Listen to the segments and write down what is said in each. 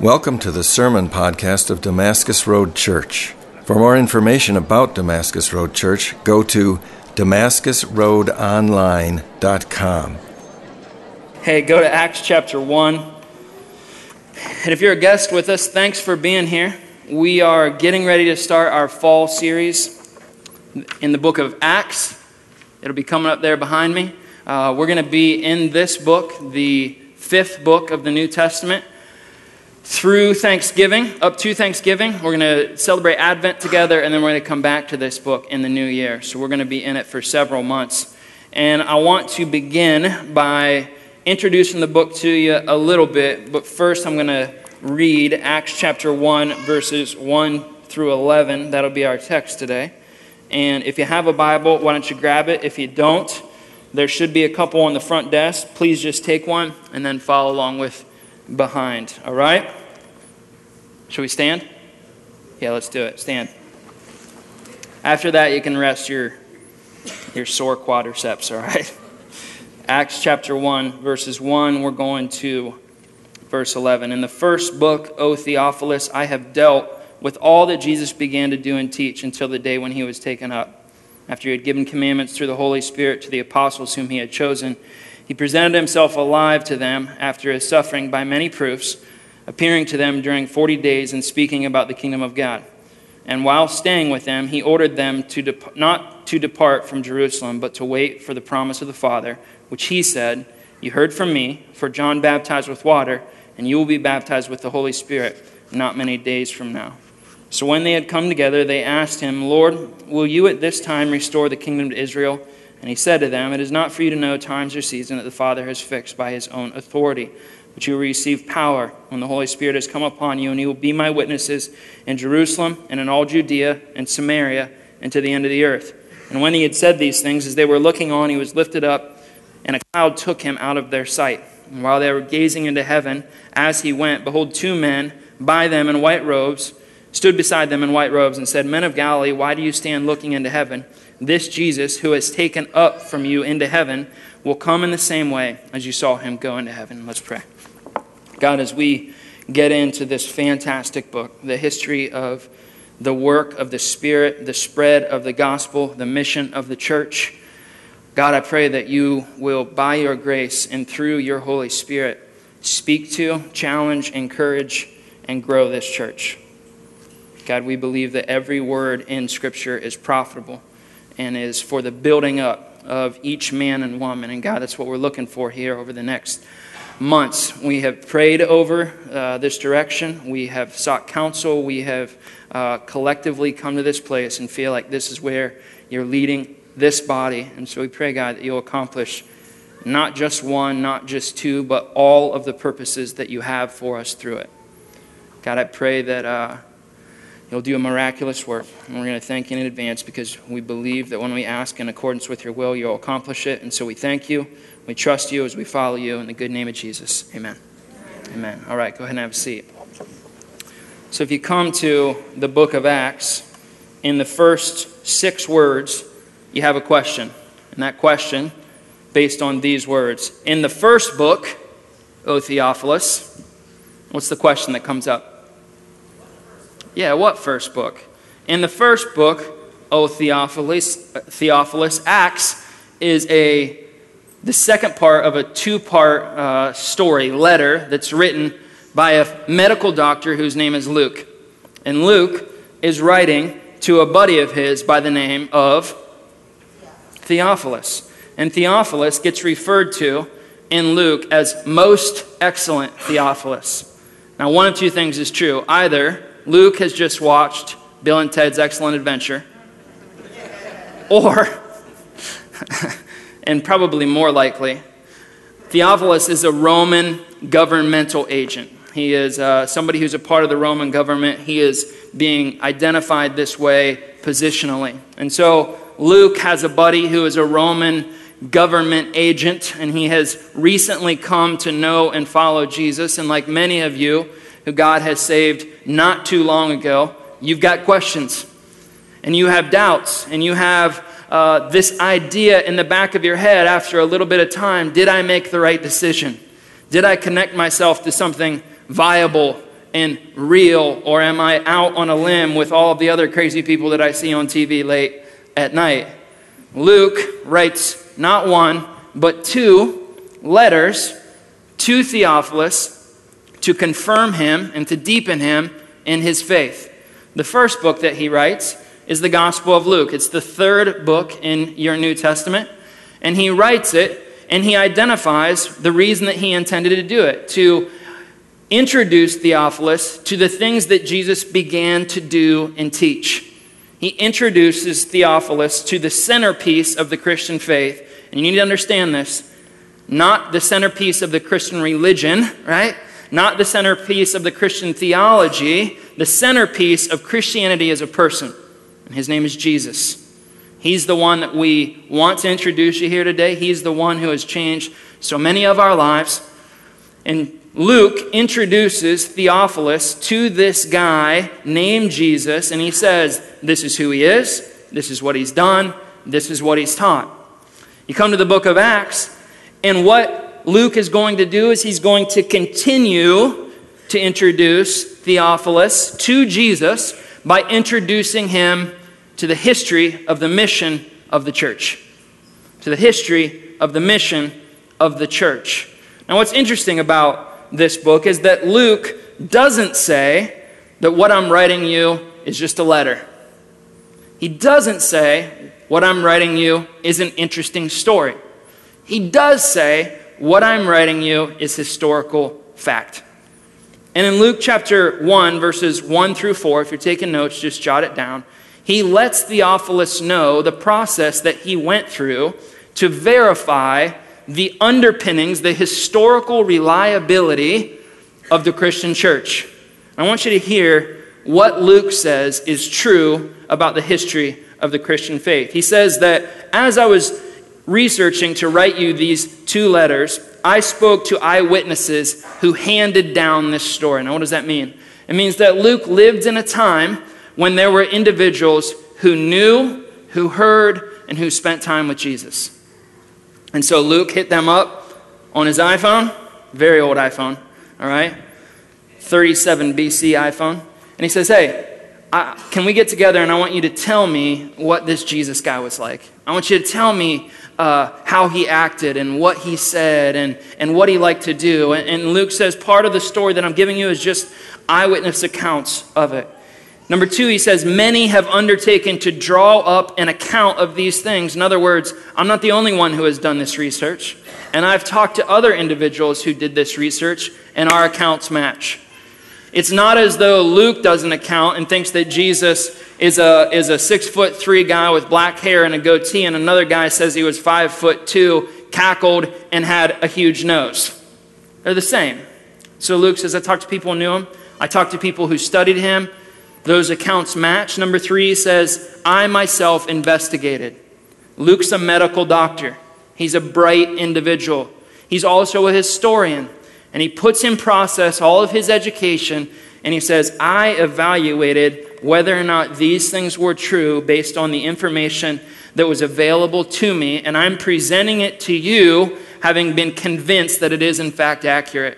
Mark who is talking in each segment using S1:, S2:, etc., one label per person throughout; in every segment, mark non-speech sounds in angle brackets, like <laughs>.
S1: Welcome to the sermon podcast of Damascus Road Church. For more information about Damascus Road Church, go to damascusroadonline.com.
S2: Hey, go to Acts chapter 1. And if you're a guest with us, thanks for being here. We are getting ready to start our fall series in the book of Acts. It'll be coming up there behind me. Uh, we're going to be in this book, the fifth book of the New Testament through Thanksgiving, up to Thanksgiving. We're going to celebrate Advent together, and then we're going to come back to this book in the new year. So we're going to be in it for several months. And I want to begin by introducing the book to you a little bit, but first I'm going to read Acts chapter 1, verses 1 through 11. That'll be our text today. And if you have a Bible, why don't you grab it? If you don't, there should be a couple on the front desk. Please just take one and then follow along with behind. All right? Shall we stand? Yeah, let's do it. Stand. After that, you can rest your, your sore quadriceps, all right? <laughs> Acts chapter 1, verses 1, we're going to verse 11. In the first book, O Theophilus, I have dealt with all that Jesus began to do and teach until the day when he was taken up. After he had given commandments through the Holy Spirit to the apostles whom he had chosen, he presented himself alive to them after his suffering by many proofs appearing to them during 40 days and speaking about the kingdom of God. And while staying with them, he ordered them to not to depart from Jerusalem, but to wait for the promise of the Father, which he said, You heard from me, for John baptized with water, and you will be baptized with the Holy Spirit not many days from now. So when they had come together, they asked him, Lord, will you at this time restore the kingdom to Israel? And he said to them, It is not for you to know times or seasons that the Father has fixed by his own authority but you will receive power when the Holy Spirit has come upon you, and you will be my witnesses in Jerusalem and in all Judea and Samaria and to the end of the earth. And when he had said these things, as they were looking on, he was lifted up, and a cloud took him out of their sight. And while they were gazing into heaven, as he went, behold, two men by them in white robes stood beside them in white robes and said, Men of Galilee, why do you stand looking into heaven? This Jesus, who has taken up from you into heaven, will come in the same way as you saw him go into heaven. Let's pray. God, as we get into this fantastic book, the history of the work of the Spirit, the spread of the gospel, the mission of the church, God, I pray that you will, by your grace and through your Holy Spirit, speak to, challenge, encourage, and grow this church. God, we believe that every word in Scripture is profitable and is for the building up of each man and woman. And God, that's what we're looking for here over the next months. We have prayed over uh, this direction. We have sought counsel. We have uh, collectively come to this place and feel like this is where you're leading this body. And so we pray, God, that you'll accomplish not just one, not just two, but all of the purposes that you have for us through it. God, I pray that uh, you'll do a miraculous work. And we're going to thank you in advance because we believe that when we ask in accordance with your will, you'll accomplish it. And so we thank you. We trust you as we follow you in the good name of Jesus. Amen. Amen. All right, go ahead and have a seat. So if you come to the book of Acts, in the first six words, you have a question. And that question, based on these words. In the first book, O Theophilus, what's the question that comes up? Yeah, what first book? In the first book, O Theophilus, Theophilus Acts is a the second part of a two part uh, story, letter, that's written by a medical doctor whose name is Luke. And Luke is writing to a buddy of his by the name of Theophilus. And Theophilus gets referred to in Luke as most excellent Theophilus. Now, one of two things is true. Either Luke has just watched Bill and Ted's Excellent Adventure, or <laughs> <laughs> and probably more likely, Theophilus is a Roman governmental agent. He is uh, somebody who's a part of the Roman government. He is being identified this way positionally. And so Luke has a buddy who is a Roman government agent, and he has recently come to know and follow Jesus. And like many of you who God has saved not too long ago, you've got questions, and you have doubts, and you have uh, this idea in the back of your head after a little bit of time did I make the right decision? Did I connect myself to something viable and real, or am I out on a limb with all of the other crazy people that I see on TV late at night? Luke writes not one, but two letters to Theophilus to confirm him and to deepen him in his faith. The first book that he writes is the Gospel of Luke. It's the third book in your New Testament. And he writes it and he identifies the reason that he intended to do it to introduce Theophilus to the things that Jesus began to do and teach. He introduces Theophilus to the centerpiece of the Christian faith. And you need to understand this not the centerpiece of the Christian religion, right? Not the centerpiece of the Christian theology, the centerpiece of Christianity as a person. His name is Jesus. He's the one that we want to introduce you here today. He's the one who has changed so many of our lives. And Luke introduces Theophilus to this guy named Jesus, and he says, This is who he is, this is what he's done, this is what he's taught. You come to the book of Acts, and what Luke is going to do is he's going to continue to introduce Theophilus to Jesus by introducing him to the history of the mission of the church. To the history of the mission of the church. Now, what's interesting about this book is that Luke doesn't say that what I'm writing you is just a letter. He doesn't say what I'm writing you is an interesting story. He does say what I'm writing you is historical fact. And in Luke chapter 1, verses 1 through 4, if you're taking notes, just jot it down. He lets Theophilus know the process that he went through to verify the underpinnings, the historical reliability of the Christian church. I want you to hear what Luke says is true about the history of the Christian faith. He says that as I was researching to write you these two letters, I spoke to eyewitnesses who handed down this story. Now, what does that mean? It means that Luke lived in a time when there were individuals who knew, who heard, and who spent time with Jesus. And so Luke hit them up on his iPhone, very old iPhone, all right? 37 BC iPhone. And he says, Hey, I, can we get together and I want you to tell me what this Jesus guy was like? I want you to tell me uh, how he acted and what he said and, and what he liked to do. And, and Luke says part of the story that I'm giving you is just eyewitness accounts of it. Number two, he says, Many have undertaken to draw up an account of these things. In other words, I'm not the only one who has done this research. And I've talked to other individuals who did this research, and our accounts match. It's not as though Luke does an account and thinks that Jesus is a, is a six foot three guy with black hair and a goatee, and another guy says he was five foot two, cackled, and had a huge nose. They're the same. So Luke says, I talked to people who knew him. I talked to people who studied him. Those accounts match. Number three says, I myself investigated. Luke's a medical doctor, he's a bright individual. He's also a historian. And he puts in process all of his education and he says, I evaluated whether or not these things were true based on the information that was available to me, and I'm presenting it to you having been convinced that it is in fact accurate.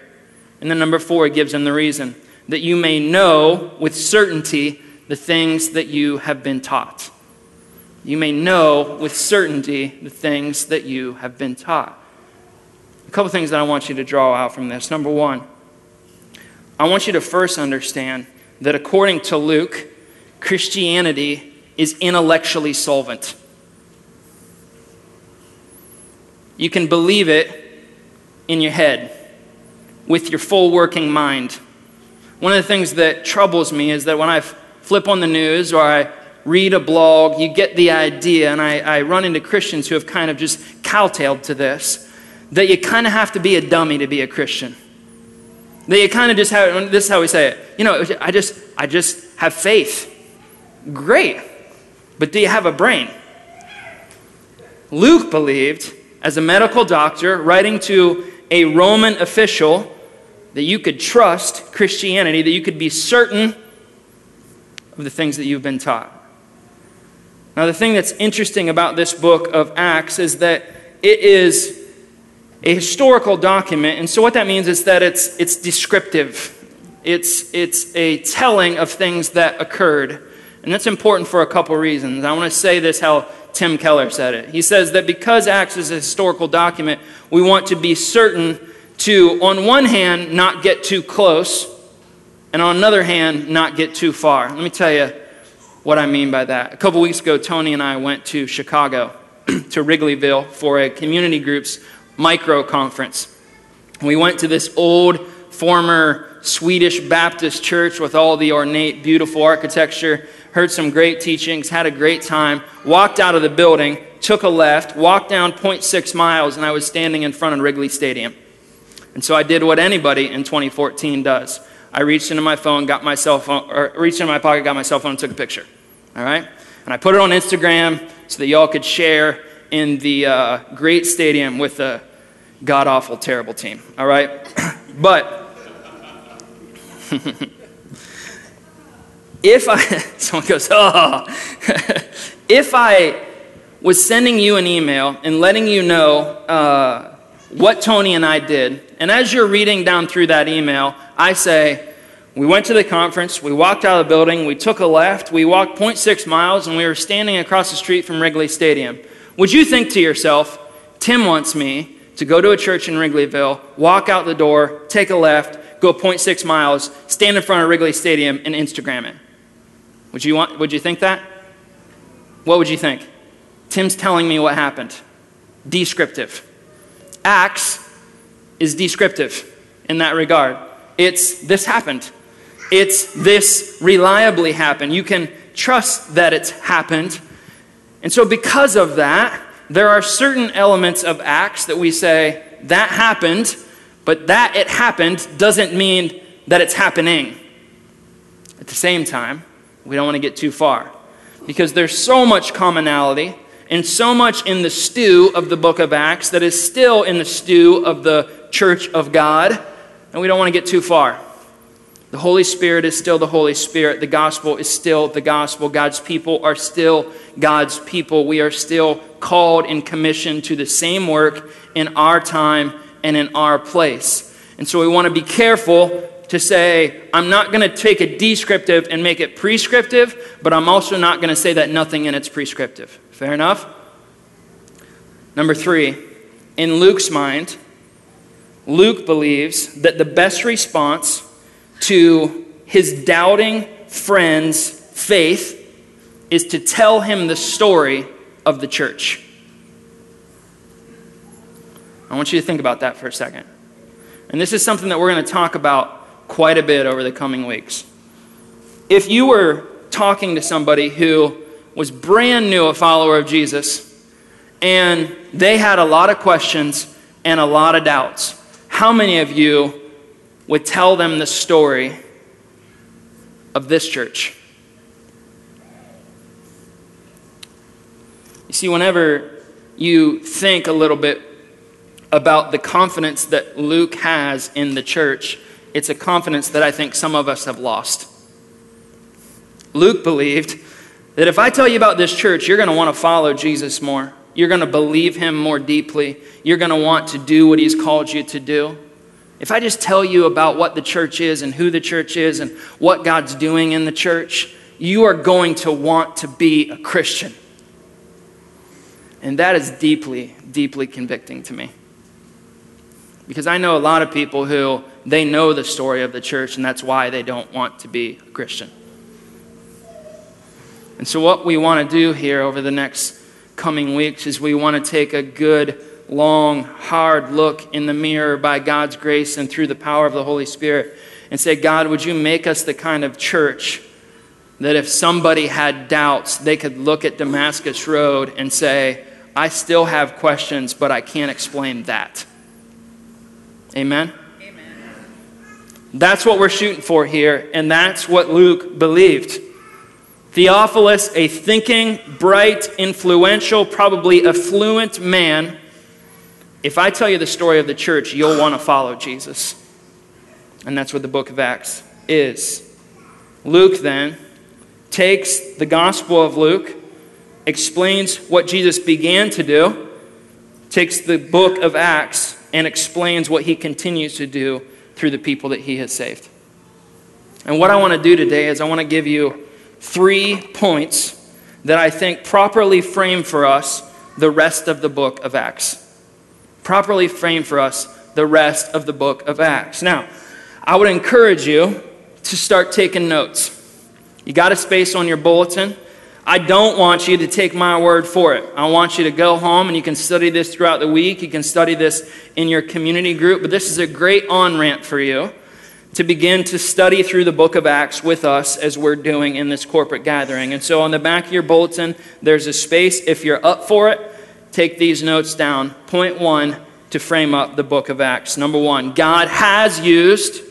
S2: And then number four, gives him the reason that you may know with certainty the things that you have been taught. You may know with certainty the things that you have been taught. A couple things that I want you to draw out from this. Number one, I want you to first understand that according to Luke, Christianity is intellectually solvent. You can believe it in your head with your full working mind. One of the things that troubles me is that when I flip on the news or I read a blog, you get the idea, and I, I run into Christians who have kind of just cowtailed to this, that you kind of have to be a dummy to be a Christian. That you kind of just have, this is how we say it, you know, I just, I just have faith. Great. But do you have a brain? Luke believed, as a medical doctor, writing to a Roman official, that you could trust Christianity, that you could be certain of the things that you've been taught. Now, the thing that's interesting about this book of Acts is that it is a historical document, and so what that means is that it's, it's descriptive. It's, it's a telling of things that occurred. And that's important for a couple reasons. I want to say this how Tim Keller said it. He says that because Acts is a historical document, we want to be certain to, on one hand, not get too close, and on another hand, not get too far. Let me tell you what I mean by that. A couple weeks ago, Tony and I went to Chicago, <clears throat> to Wrigleyville, for a community group's micro conference. We went to this old, former Swedish Baptist church with all the ornate, beautiful architecture, heard some great teachings, had a great time, walked out of the building, took a left, walked down 0.6 miles, and I was standing in front of Wrigley Stadium. And so I did what anybody in 2014 does. I reached into my phone, got my cell phone, or reached into my pocket, got my cell phone, and took a picture. All right? And I put it on Instagram so that y'all could share in the uh, great stadium with the god awful, terrible team. All right? <coughs> but <laughs> if I, <laughs> someone goes, oh, <laughs> if I was sending you an email and letting you know uh, what Tony and I did, and as you're reading down through that email, I say, we went to the conference, we walked out of the building, we took a left, we walked 0.6 miles, and we were standing across the street from Wrigley Stadium. Would you think to yourself, Tim wants me to go to a church in Wrigleyville, walk out the door, take a left, go 0.6 miles, stand in front of Wrigley Stadium, and Instagram it? Would you, want, would you think that? What would you think? Tim's telling me what happened. Descriptive. Acts is descriptive in that regard. It's this happened. It's this reliably happened. You can trust that it's happened. And so, because of that, there are certain elements of Acts that we say, that happened, but that it happened doesn't mean that it's happening. At the same time, we don't want to get too far because there's so much commonality and so much in the stew of the book of Acts that is still in the stew of the church of God, and we don't want to get too far. The Holy Spirit is still the Holy Spirit. The gospel is still the gospel. God's people are still God's people. We are still called and commissioned to the same work in our time and in our place. And so we want to be careful to say, I'm not going to take a descriptive and make it prescriptive, but I'm also not going to say that nothing in it's prescriptive. Fair enough? Number three, in Luke's mind, Luke believes that the best response to his doubting friend's faith is to tell him the story of the church. I want you to think about that for a second. And this is something that we're going to talk about quite a bit over the coming weeks. If you were talking to somebody who was brand new a follower of Jesus and they had a lot of questions and a lot of doubts, how many of you would tell them the story of this church? You see, whenever you think a little bit about the confidence that Luke has in the church, it's a confidence that I think some of us have lost. Luke believed that if I tell you about this church, you're going to want to follow Jesus more. You're going to believe him more deeply. You're going to want to do what he's called you to do. If I just tell you about what the church is and who the church is and what God's doing in the church, you are going to want to be a Christian. And that is deeply, deeply convicting to me. Because I know a lot of people who they know the story of the church, and that's why they don't want to be a Christian. And so, what we want to do here over the next coming weeks is we want to take a good, long, hard look in the mirror by God's grace and through the power of the Holy Spirit and say, God, would you make us the kind of church that if somebody had doubts, they could look at Damascus Road and say, I still have questions, but I can't explain that. Amen? Amen. That's what we're shooting for here, and that's what Luke believed. Theophilus, a thinking, bright, influential, probably affluent man, if I tell you the story of the church, you'll want to follow Jesus. And that's what the book of Acts is. Luke then takes the Gospel of Luke, explains what Jesus began to do, takes the book of Acts, and explains what he continues to do through the people that he has saved. And what I want to do today is I want to give you three points that I think properly frame for us the rest of the book of Acts. Properly frame for us the rest of the book of Acts. Now, I would encourage you to start taking notes. You got a space on your bulletin. I don't want you to take my word for it. I want you to go home and you can study this throughout the week. You can study this in your community group. But this is a great on ramp for you to begin to study through the book of Acts with us as we're doing in this corporate gathering. And so on the back of your bulletin, there's a space. If you're up for it, take these notes down. Point one to frame up the book of Acts. Number one, God has used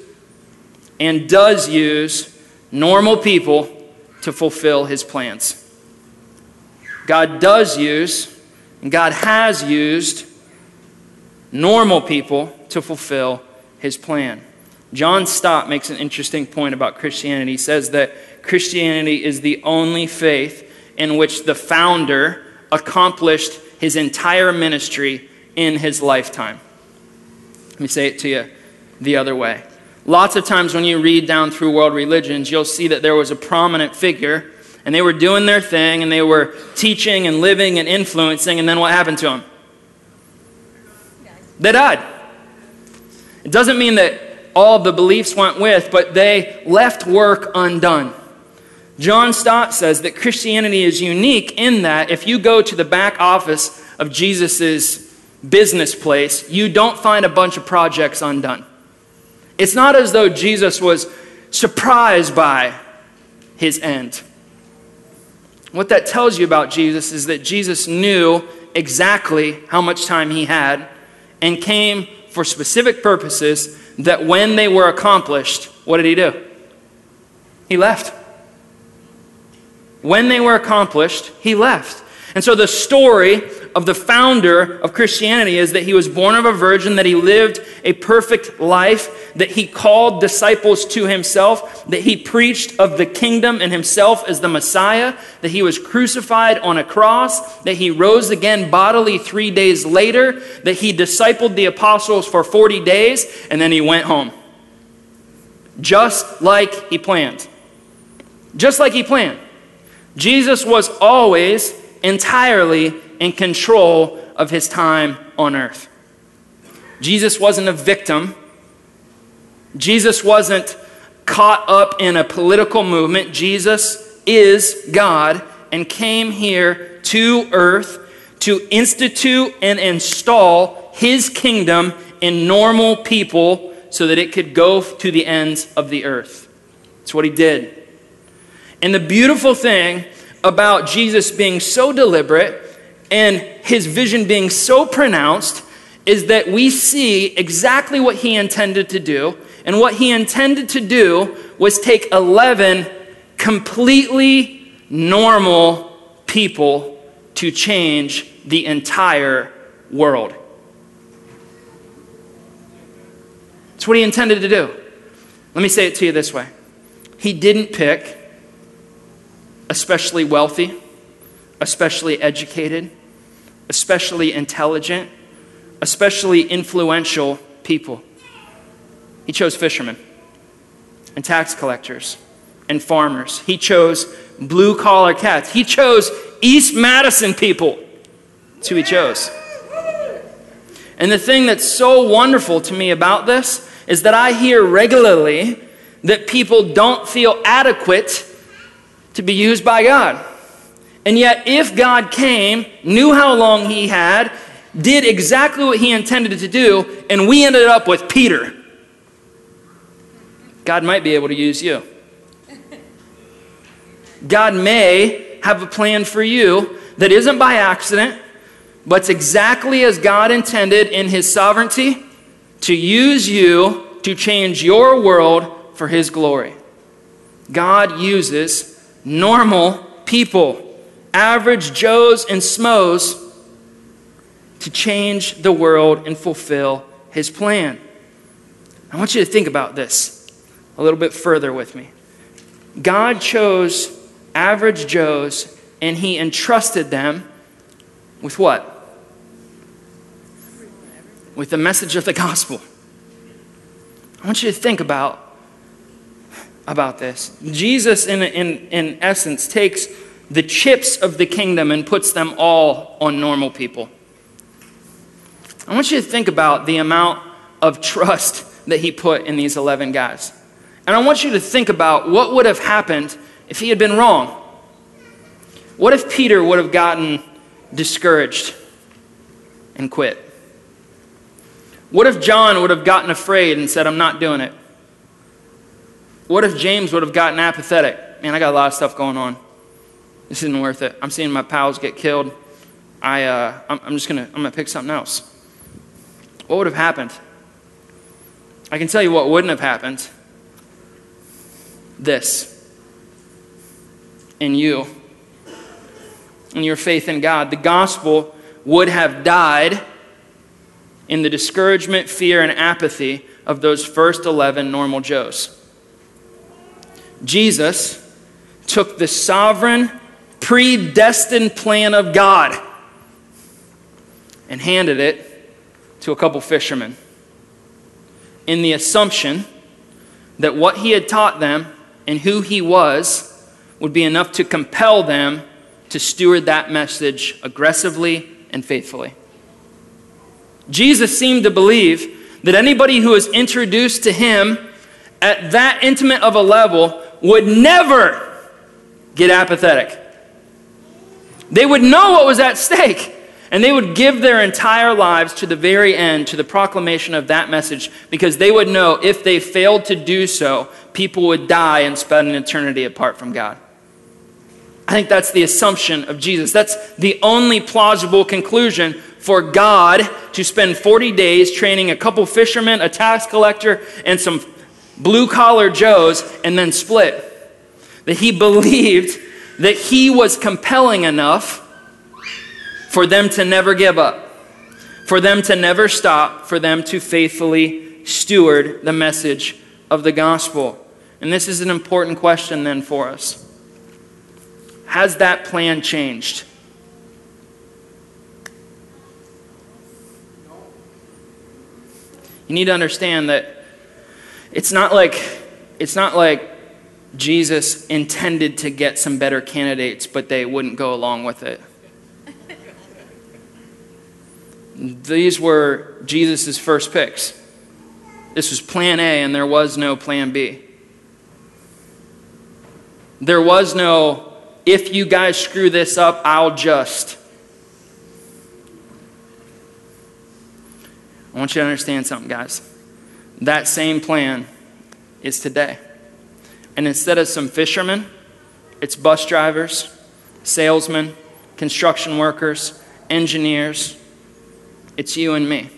S2: and does use normal people to fulfill his plans. God does use and God has used normal people to fulfill his plan. John Stott makes an interesting point about Christianity. He says that Christianity is the only faith in which the founder accomplished his entire ministry in his lifetime. Let me say it to you the other way. Lots of times when you read down through world religions, you'll see that there was a prominent figure and they were doing their thing and they were teaching and living and influencing, and then what happened to them? They died. It doesn't mean that all the beliefs went with, but they left work undone. John Stott says that Christianity is unique in that if you go to the back office of Jesus' business place, you don't find a bunch of projects undone. It's not as though Jesus was surprised by his end. What that tells you about Jesus is that Jesus knew exactly how much time he had and came for specific purposes that when they were accomplished, what did he do? He left. When they were accomplished, he left. And so the story of the founder of Christianity is that he was born of a virgin, that he lived a perfect life, that he called disciples to himself, that he preached of the kingdom and himself as the Messiah, that he was crucified on a cross, that he rose again bodily three days later, that he discipled the apostles for 40 days, and then he went home. Just like he planned. Just like he planned. Jesus was always entirely in control of his time on earth. Jesus wasn't a victim. Jesus wasn't caught up in a political movement. Jesus is God and came here to earth to institute and install his kingdom in normal people so that it could go to the ends of the earth. That's what he did. And the beautiful thing about Jesus being so deliberate and his vision being so pronounced is that we see exactly what he intended to do. And what he intended to do was take 11 completely normal people to change the entire world. That's what he intended to do. Let me say it to you this way He didn't pick especially wealthy, especially educated, especially intelligent, especially influential people. He chose fishermen and tax collectors and farmers. He chose blue collar cats. He chose East Madison people. That's who he chose. And the thing that's so wonderful to me about this is that I hear regularly that people don't feel adequate to be used by God. And yet, if God came, knew how long he had, did exactly what he intended to do, and we ended up with Peter, God might be able to use you. God may have a plan for you that isn't by accident, but it's exactly as God intended in his sovereignty to use you to change your world for his glory. God uses normal people average Joes and Smoes to change the world and fulfill his plan. I want you to think about this a little bit further with me. God chose average Joes and he entrusted them with what? With the message of the gospel. I want you to think about about this. Jesus, in, in, in essence, takes the chips of the kingdom and puts them all on normal people. I want you to think about the amount of trust that he put in these 11 guys. And I want you to think about what would have happened if he had been wrong. What if Peter would have gotten discouraged and quit? What if John would have gotten afraid and said, I'm not doing it? What if James would have gotten apathetic? Man, I got a lot of stuff going on. This isn't worth it. I'm seeing my pals get killed. I, uh, I'm, I'm just gonna, I'm gonna pick something else. What would have happened? I can tell you what wouldn't have happened. This. In you. In your faith in God. The gospel would have died in the discouragement, fear, and apathy of those first 11 normal Joes. Jesus took the sovereign, predestined plan of God and handed it to a couple fishermen in the assumption that what he had taught them and who he was would be enough to compel them to steward that message aggressively and faithfully. Jesus seemed to believe that anybody who was introduced to him at that intimate of a level would never get apathetic. They would know what was at stake, and they would give their entire lives to the very end to the proclamation of that message because they would know if they failed to do so, people would die and spend an eternity apart from God. I think that's the assumption of Jesus. That's the only plausible conclusion for God to spend 40 days training a couple fishermen, a tax collector, and some blue collar Joes, and then split. That he <laughs> believed that he was compelling enough for them to never give up, for them to never stop, for them to faithfully steward the message of the gospel. And this is an important question then for us. Has that plan changed? You need to understand that it's not like it's not like Jesus intended to get some better candidates, but they wouldn't go along with it. These were Jesus' first picks. This was plan A, and there was no plan B. There was no, if you guys screw this up, I'll just. I want you to understand something, guys. That same plan is today. And instead of some fishermen, it's bus drivers, salesmen, construction workers, engineers. It's you and me.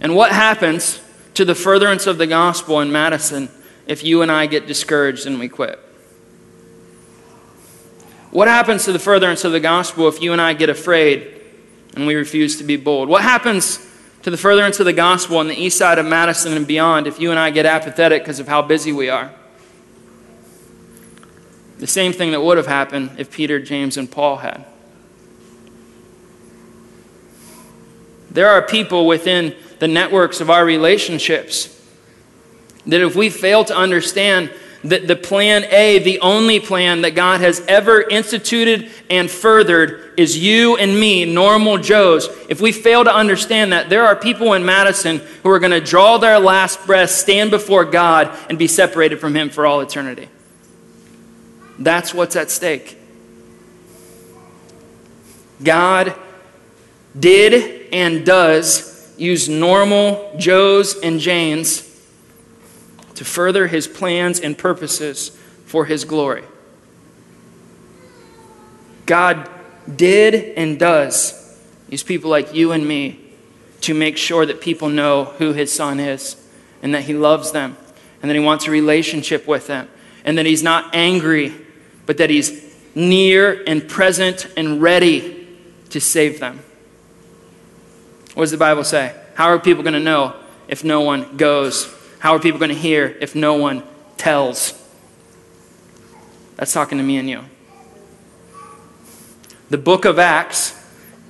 S2: And what happens to the furtherance of the gospel in Madison if you and I get discouraged and we quit? What happens to the furtherance of the gospel if you and I get afraid and we refuse to be bold? What happens to the furtherance of the gospel on the east side of Madison and beyond if you and I get apathetic because of how busy we are? The same thing that would have happened if Peter, James, and Paul had. There are people within the networks of our relationships that if we fail to understand that the plan A, the only plan that God has ever instituted and furthered, is you and me, normal Joes. If we fail to understand that, there are people in Madison who are going to draw their last breath, stand before God, and be separated from Him for all eternity. That's what's at stake. God did and does use normal Joes and Janes to further his plans and purposes for his glory. God did and does use people like you and me to make sure that people know who his son is and that he loves them and that he wants a relationship with them and that he's not angry, but that he's near and present and ready to save them. What does the Bible say? How are people going to know if no one goes how are people going to hear if no one tells? That's talking to me and you. The book of Acts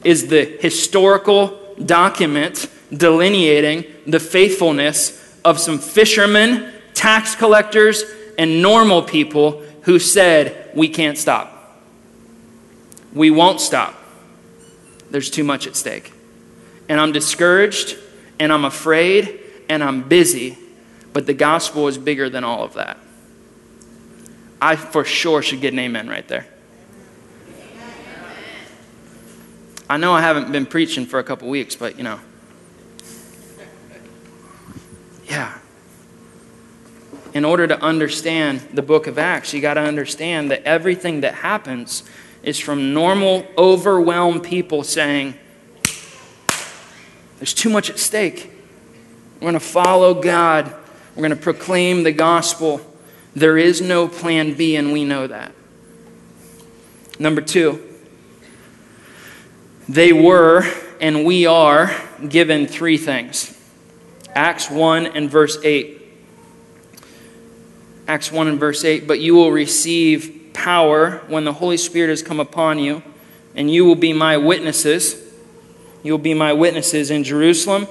S2: is the historical document delineating the faithfulness of some fishermen, tax collectors and normal people who said, We can't stop. We won't stop. There's too much at stake. And I'm discouraged, and I'm afraid, and I'm busy, but the gospel is bigger than all of that. I for sure should get an amen right there. I know I haven't been preaching for a couple weeks, but you know. Yeah. In order to understand the book of Acts, you got to understand that everything that happens is from normal, overwhelmed people saying, There's too much at stake. We're going to follow God, we're going to proclaim the gospel. There is no plan B, and we know that. Number two, they were and we are given three things. Acts 1 and verse 8. Acts 1 and verse 8. But you will receive power when the Holy Spirit has come upon you, and you will be my witnesses. You will be my witnesses in Jerusalem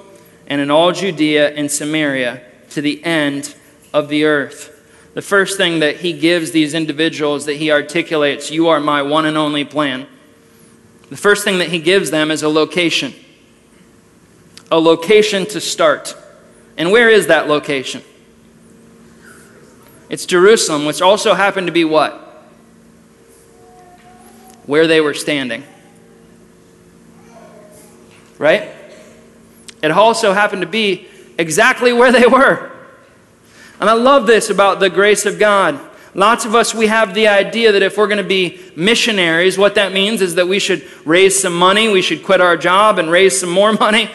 S2: and in all Judea and Samaria to the end of the earth. The first thing that he gives these individuals that he articulates, you are my one and only plan. The first thing that he gives them is a location. A location to start. And where is that location? It's Jerusalem, which also happened to be what? Where they were standing. Right? It also happened to be exactly where they were. And I love this about the grace of God. Lots of us, we have the idea that if we're going to be missionaries, what that means is that we should raise some money, we should quit our job and raise some more <laughs> money,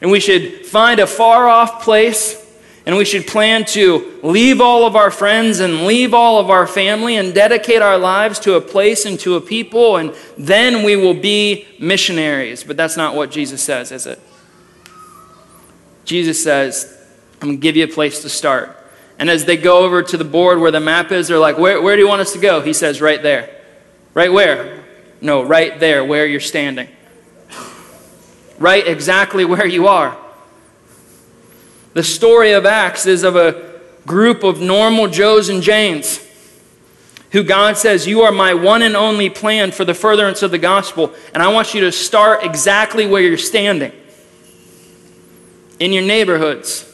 S2: and we should find a far off place, and we should plan to leave all of our friends and leave all of our family and dedicate our lives to a place and to a people, and then we will be missionaries. But that's not what Jesus says, is it? Jesus says, I'm going to give you a place to start. And as they go over to the board where the map is, they're like, where, where do you want us to go? He says, Right there. Right where? No, right there, where you're standing. Right exactly where you are. The story of Acts is of a group of normal Joes and Janes who God says, You are my one and only plan for the furtherance of the gospel, and I want you to start exactly where you're standing in your neighborhoods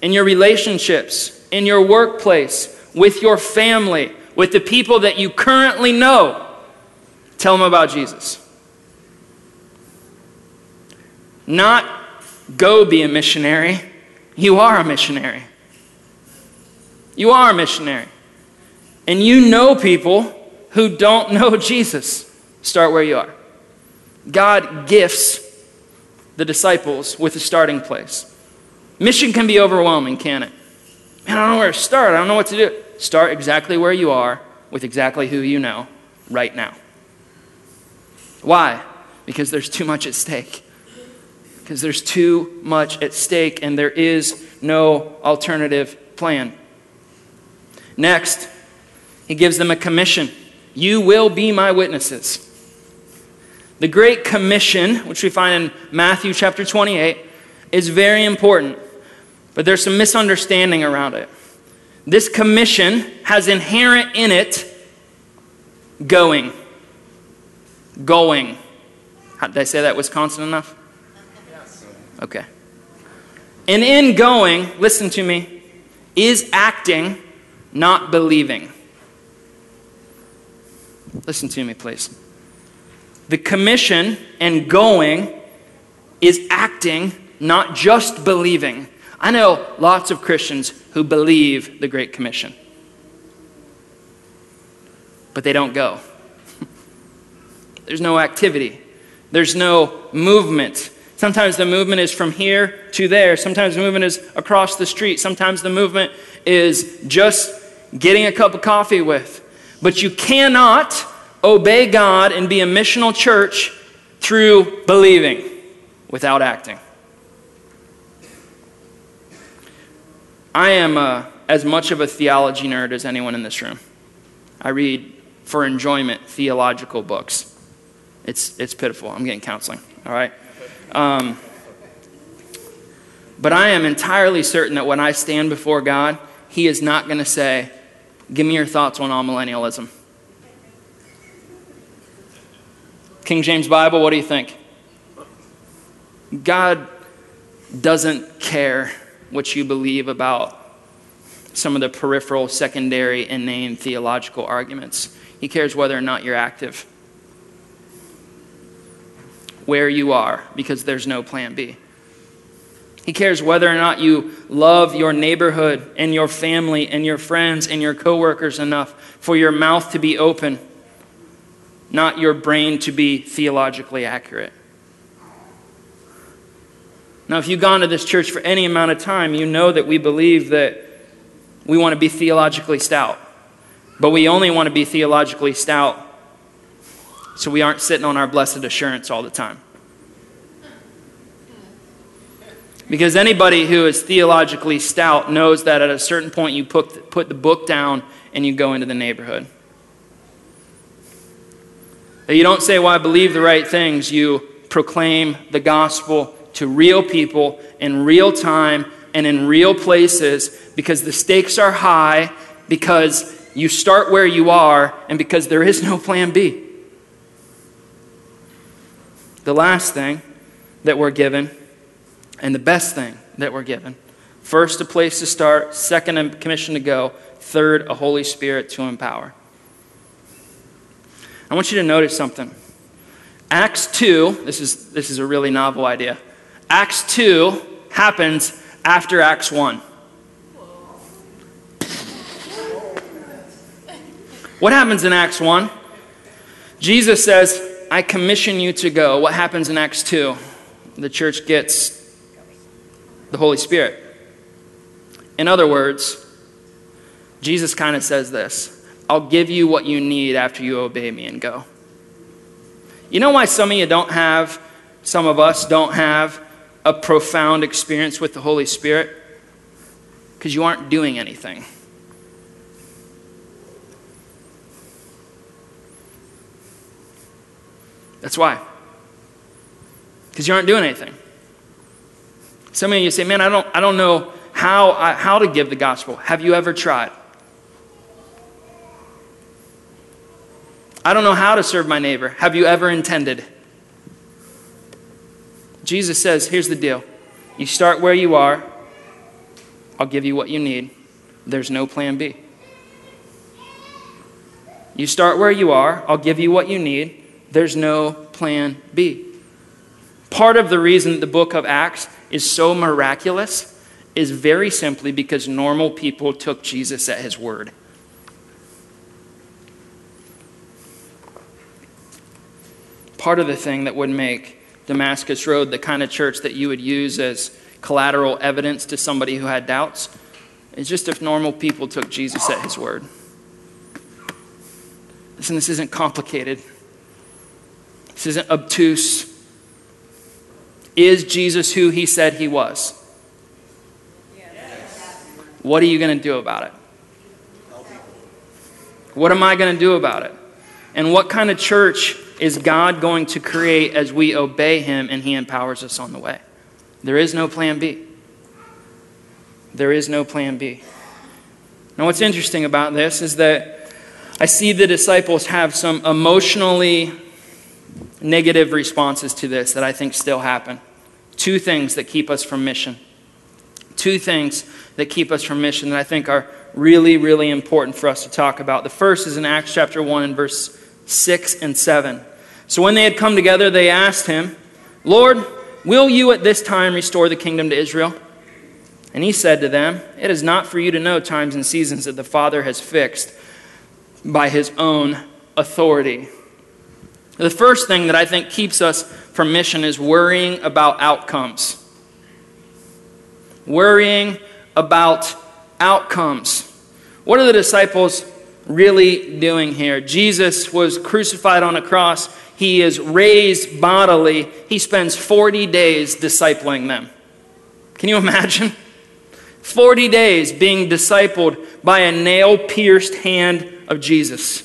S2: in your relationships, in your workplace, with your family, with the people that you currently know. Tell them about Jesus. Not go be a missionary. You are a missionary. You are a missionary. And you know people who don't <laughs> know Jesus. Start where you are. God gifts the disciples with a starting place. Mission can be overwhelming, can it? Man, I don't know where to start. I don't know what to do. Start exactly where you are with exactly who you know right now. Why? Because there's too much at stake. Because there's too much at stake and there is no alternative plan. Next, he gives them a commission. You will be my witnesses. The Great Commission, which we find in Matthew chapter 28, is very important. But there's some misunderstanding around it. This commission has inherent in it going. Going. How, did I say that Wisconsin enough? Yes. Okay. And in going, listen to me, is acting, not believing. Listen to me, please. The commission and going is acting, not just believing. I know lots of Christians who believe the Great Commission, but they don't go. There's no activity, there's no movement. Sometimes the movement is from here to there. Sometimes the movement is across the street. Sometimes the movement is just getting a cup of coffee with. But you cannot obey God and be a missional church through believing without acting. I am uh, as much of a theology nerd as anyone in this room. I read for enjoyment theological books. It's, it's pitiful. I'm getting counseling, all right? Um, but I am entirely certain that when I stand before God, he is not going to say, Give me your thoughts on amillennialism. King James Bible, what do you think? God doesn't care what you believe about some of the peripheral, secondary, inane theological arguments. He cares whether or not you're active, where you are, because there's no plan B. He cares whether or not you love your neighborhood and your family and your friends and your coworkers enough for your mouth to be open, not your brain to be theologically accurate. Now, if you've gone to this church for any amount of time, you know that we believe that we want to be theologically stout. But we only want to be theologically stout so we aren't sitting on our blessed assurance all the time. Because anybody who is theologically stout knows that at a certain point you put, the book down and you go into the neighborhood. That you don't say, Well, I believe the right things. You proclaim the gospel to real people in real time and in real places because the stakes are high, because you start where you are, and because there is no plan B. The last thing that we're given and the best thing that we're given. First, a place to start. Second, a commission to go. Third, a Holy Spirit to empower. I want you to notice something. Acts 2, this is, this is a really novel idea. Acts 2 happens after Acts 1. What happens in Acts 1? Jesus says, I commission you to go. What happens in Acts 2? The church gets the Holy Spirit. In other words, Jesus kind of says this I'll give you what you need after you obey me and go. You know why some of you don't have, some of us don't have a profound experience with the Holy Spirit? Because you aren't doing anything. That's why. Because you aren't doing anything. Some of you say, man, I don't, I don't know how, I, how to give the gospel. Have you ever tried? I don't know how to serve my neighbor. Have you ever intended? Jesus says, here's the deal. You start where you are, I'll give you what you need. There's no plan B. You start where you are, I'll give you what you need. There's no plan B. Part of the reason the book of Acts is so miraculous is very simply because normal people took Jesus at his word. Part of the thing that would make Damascus Road the kind of church that you would use as collateral evidence to somebody who had doubts is just if normal people took Jesus at his word. Listen, this isn't complicated. This isn't obtuse. Is Jesus who he said he was? Yes. What are you going to do about it? What am I going to do about it? And what kind of church is God going to create as we obey him and he empowers us on the way? There is no plan B. There is no plan B. Now, what's interesting about this is that I see the disciples have some emotionally negative responses to this that I think still happen. Two things that keep us from mission. Two things that keep us from mission that I think are really, really important for us to talk about. The first is in Acts chapter 1 and verse 6 and 7. So when they had come together, they asked him, Lord, will you at this time restore the kingdom to Israel? And he said to them, It is not for you to know times and seasons that the Father has fixed by his own authority. The first thing that I think keeps us from mission is worrying about outcomes. Worrying about outcomes. What are the disciples really doing here? Jesus was crucified on a cross. He is raised bodily. He spends 40 days discipling them. Can you imagine? 40 days being discipled by a nail pierced hand of Jesus.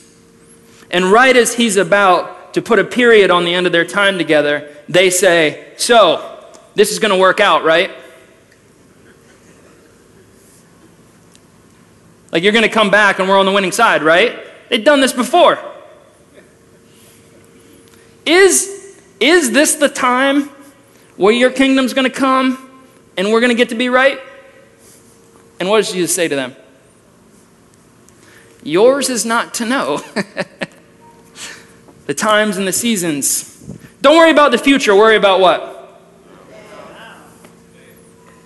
S2: And right as he's about to put a period on the end of their time together, they say, So, this is going to work out, right? Like you're going to come back and we're on the winning side, right? They've done this before. Is, is this the time where your kingdom's going to come and we're going to get to be right? And what does Jesus say to them? Yours is not to know <laughs> the times and the seasons. Don't worry about the future, worry about what?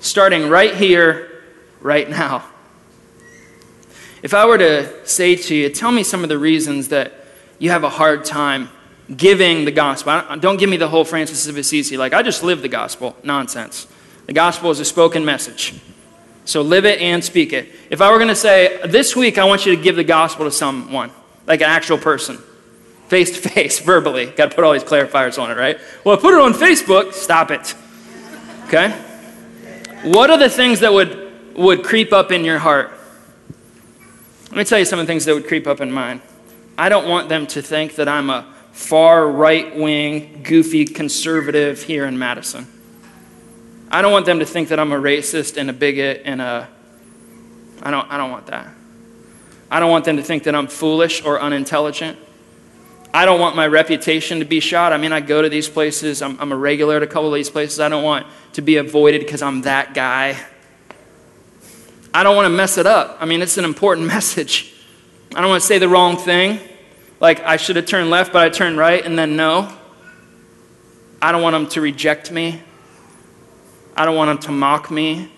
S2: Starting right here, right now. If I were to say to you, tell me some of the reasons that you have a hard time giving the gospel. Don't give me the whole Francis of Assisi, like, I just live the gospel. Nonsense. The gospel is a spoken message. So live it and speak it. If I were going to say, this week I want you to give the gospel to someone, like an actual person, face to face, <laughs> verbally. Got to put all these clarifiers on it, right? Well, put it on Facebook. Stop it. Okay? What are the things that would, would creep up in your heart? Let me tell you some of the things that would creep up in mine. I don't want them to think that I'm a far right wing, goofy conservative here in Madison. I don't want them to think that I'm a racist and a bigot and a. I don't, I don't want that. I don't want them to think that I'm foolish or unintelligent. I don't want my reputation to be shot. I mean, I go to these places, I'm, I'm a regular at a couple of these places. I don't want to be avoided because I'm that guy. I don't want to mess it up. I mean, it's an important <laughs> message. I don't want to say the wrong thing. Like, I should have turned left, but I turned right, and then no. I don't want them to reject me. I don't want them to mock me.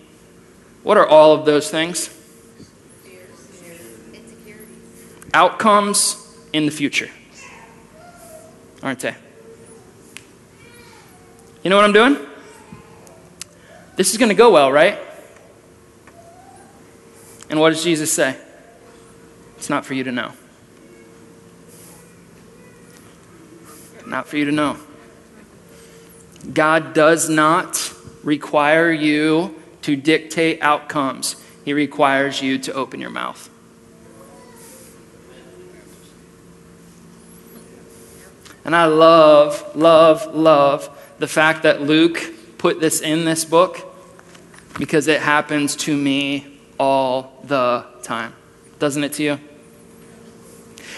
S2: What are all of those things? Outcomes in the future. Aren't they? You know what I'm doing? This is going to go well, right? And what does Jesus say? It's not for you to know. Not for you to know. God does not require you to dictate outcomes, He requires you to open your mouth. And I love, love, love the fact that Luke put this in this book because it happens to me all the time. Doesn't it to you?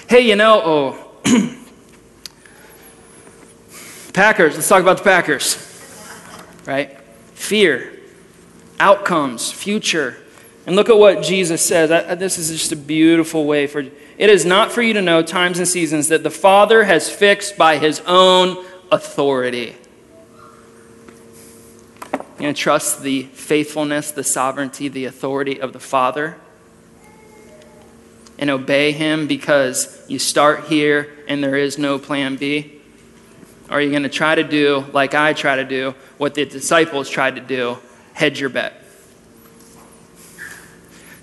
S2: Hey, you know, oh, <clears throat> Packers, let's talk about the Packers, right? fear, outcomes, future. And look at what Jesus says. I, this is just a beautiful way for it is not for you to know times and seasons that the Father has fixed by his own authority. Going to trust the faithfulness, the sovereignty, the authority of the Father and obey him because you start here and there is no plan B? Or are you going to try to do, like I try to do, what the disciples tried to do? Hedge your bet.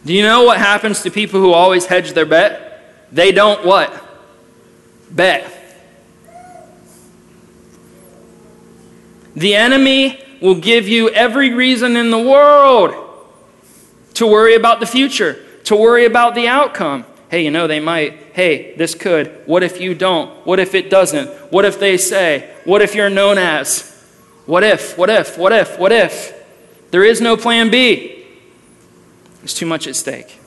S2: Do you know what happens to people who always hedge their bet? They don't what? Bet. The enemy will give you every reason in the world to worry about the future, to worry about the outcome. Hey, you know, they might. Hey, this could. What if you don't? What if it doesn't? What if they say? What if you're known as? What if? What if? What if? What if? There is no plan B. There's too much at stake.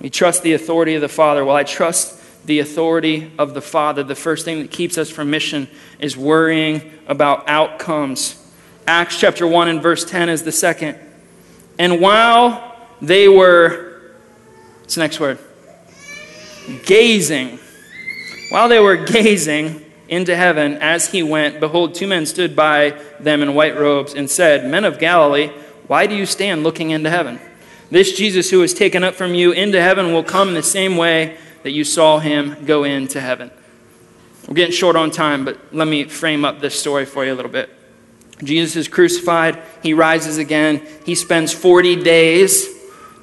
S2: We trust the authority of the Father. Well, I trust the authority of the Father. The first thing that keeps us from mission is worrying about outcomes. Acts chapter 1 and verse 10 is the second. And while they were, what's the next word? gazing. While they were gazing into heaven as he went, behold, two men stood by them in white robes and said, Men of Galilee, why do you stand looking into heaven? This Jesus who was taken up from you into heaven will come the same way that you saw him go into heaven. We're getting short on time, but let me frame up this story for you a little bit. Jesus is crucified, he rises again, he spends 40 days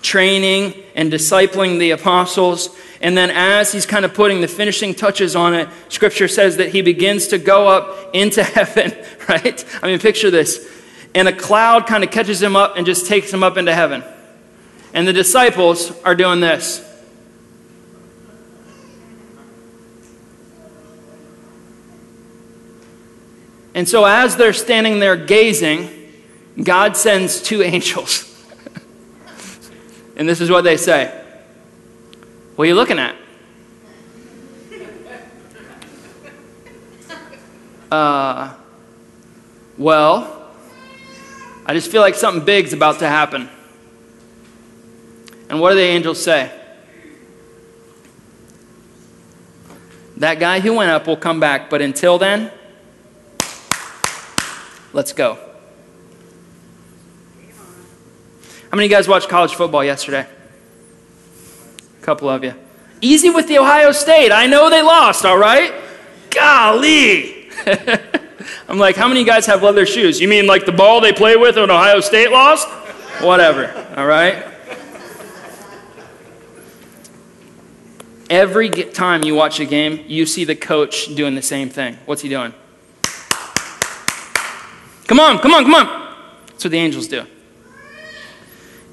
S2: training and discipling the apostles. And then, as he's kind of putting the finishing touches on it, scripture says that he begins to go up into <laughs> heaven, right? I mean, picture this. And a cloud kind of catches him up and just takes him up into heaven. And the disciples are doing this. And so, as they're standing there gazing, God sends two <laughs> angels. And this is what they say What are you looking at? Uh, well, I just feel like something big's about to happen. And what do the angels say? That guy who went up will come back, but until then, let's go. How many of you guys watched college football yesterday? A couple of you. Easy with the Ohio State. I know they lost, all right? Golly. <laughs> I'm like, how many of you guys have leather shoes? You mean like the ball they play with when Ohio State lost? Whatever, all right? Every time you watch a game, you see the coach doing the same thing. What's he doing? Come on, come on, come on. That's what the angels do.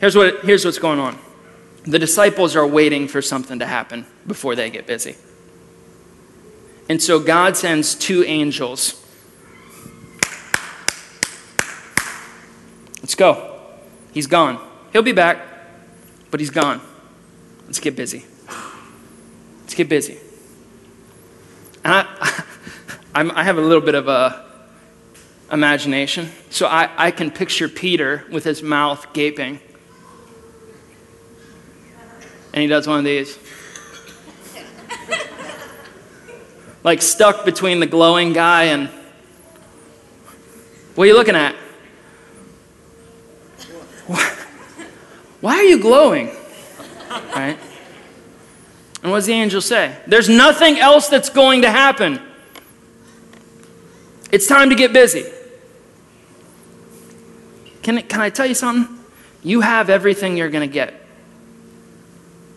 S2: Here's, what, here's what's going on the disciples are waiting for something to happen before they get busy. And so God sends two angels. Let's go. He's gone. He'll be back, but he's gone. Let's get busy. Let's get busy. And I, <laughs> I, have a little bit of a imagination. So I, I can picture Peter with his mouth gaping. And he does one of these. like stuck between the glowing guy and. What are you looking at? Why are you glowing? Right? And what does the angel say? There's nothing else that's going to happen. It's time to get busy. Can, can I tell you something? You have everything you're going to get.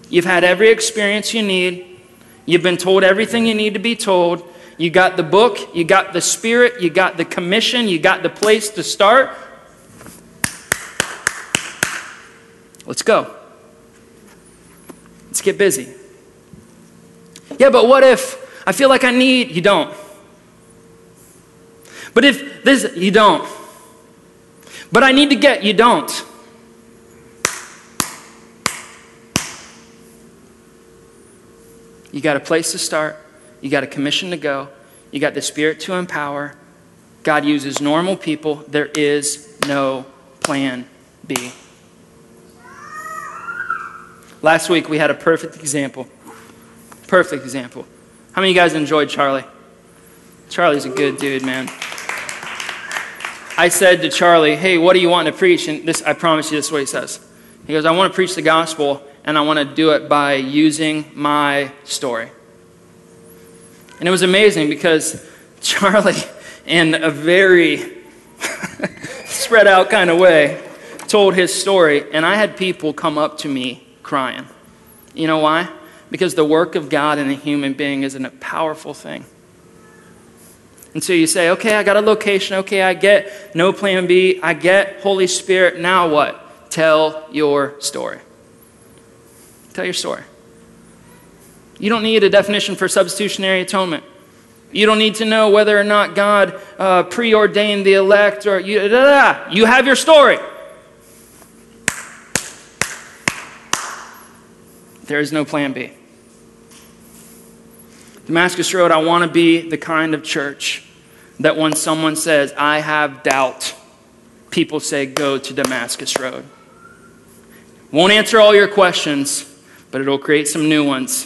S2: You've had every experience you need. You've been told everything you need to be told. You got the book, you got the spirit, you got the commission, you got the place to start. Let's go. Let's get busy. Yeah, but what if I feel like I need, you don't. But if this, you don't. But I need to get, you don't. You got a place to start, you got a commission to go, you got the Spirit to empower. God uses normal people. There is no plan B. Last week we had a perfect example. Perfect example. How many of you guys enjoyed Charlie? Charlie's a good dude, man. I said to Charlie, Hey, what do you want to preach? And this, I promise you, this is what he says. He goes, I want to preach the gospel, and I want to do it by using my story. And it was amazing because <laughs> Charlie, in a very <laughs> spread out kind of way, told his story, and I had people come up to me crying. You know why? Because the work of God in a human being is a powerful thing. And so you say, okay, I got a location. Okay, I get no plan B. I get Holy Spirit. Now what? Tell your story. Tell your story. You don't need a definition for substitutionary atonement. You don't need to know whether or not God uh, preordained the elect or you, da, da, da. you have your story. There is no plan B. Damascus Road, I want to be the kind of church that when someone says, I have doubt, people say, go to Damascus Road. Won't answer all your questions, but it'll create some new ones.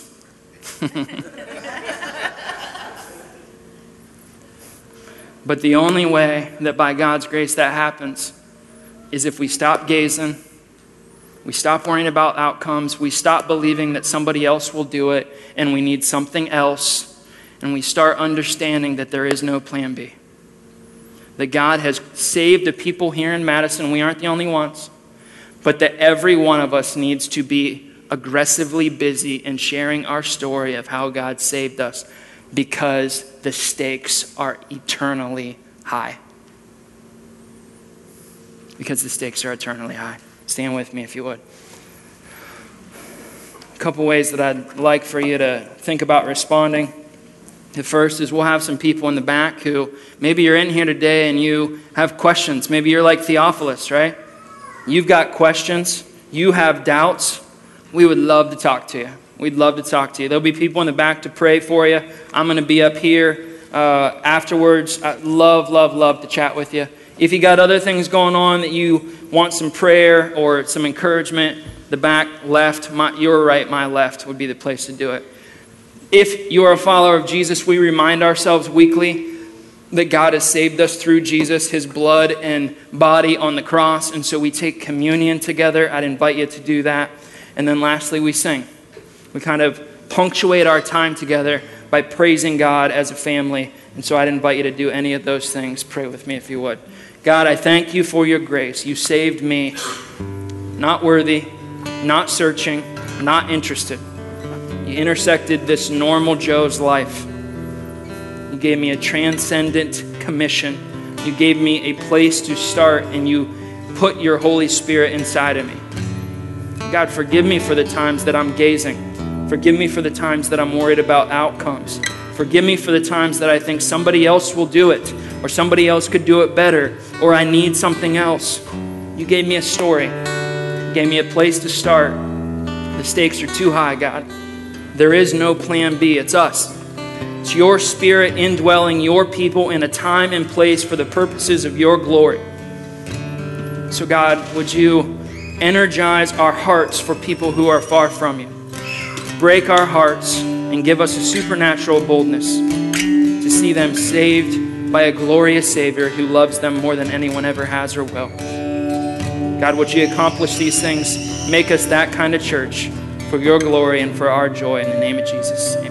S2: but the only way that by God's <laughs> grace that happens is if we stop gazing we stop worrying about outcomes. We stop believing that somebody else will do it and we need something else. And we start understanding that there is no plan B. That God has saved the people here in Madison. We aren't the only ones. But that every one of us needs to be aggressively busy in sharing our story of how God saved us because the stakes are eternally high. Because the stakes are eternally high. Stand with me if you would. A couple ways that I'd like for you to think about responding. The first is we'll have some people in the back who maybe you're in here today and you have questions. Maybe you're like Theophilus, right? You've got questions, you have doubts. We would love to talk to you. We'd love to talk to you. There'll be people in the back to pray for you. I'm going to be up here uh, afterwards. I love, love, love to chat with you. If you got other things going on that you want some prayer or some encouragement, the back left, my, your right, my left would be the place to do it. If you are a follower of Jesus, we remind ourselves weekly that God has saved us through Jesus, his blood and body on the cross. And so we take communion together. I'd invite you to do that. And then lastly, we sing. We kind of punctuate our time together by praising God as a family. And so I'd invite you to do any of those things. Pray with me if you would. God, I thank you for your grace. You saved me, not worthy, not searching, not interested. You intersected this normal Joe's life you gave me a transcendent commission. You gave me a place to start, and you put your Holy Spirit inside of me. God, forgive me for the times that I'm gazing. Forgive me for the times that I'm worried about outcomes. Forgive me for the times that I think somebody else will do it, or somebody else could do it better, or I need something else. You gave me a story, you gave me a place to start. The stakes are too high, God. There is no plan B, it's us. It's your spirit indwelling your people in a time and place for the purposes of your glory. So, God, would you energize our hearts for people who are far from you? Break our hearts and give us a supernatural boldness to see them saved by a glorious Savior who loves them more than anyone ever has or will. God, would you accomplish these things? Make us that kind of church for your glory and for our joy in the name of Jesus.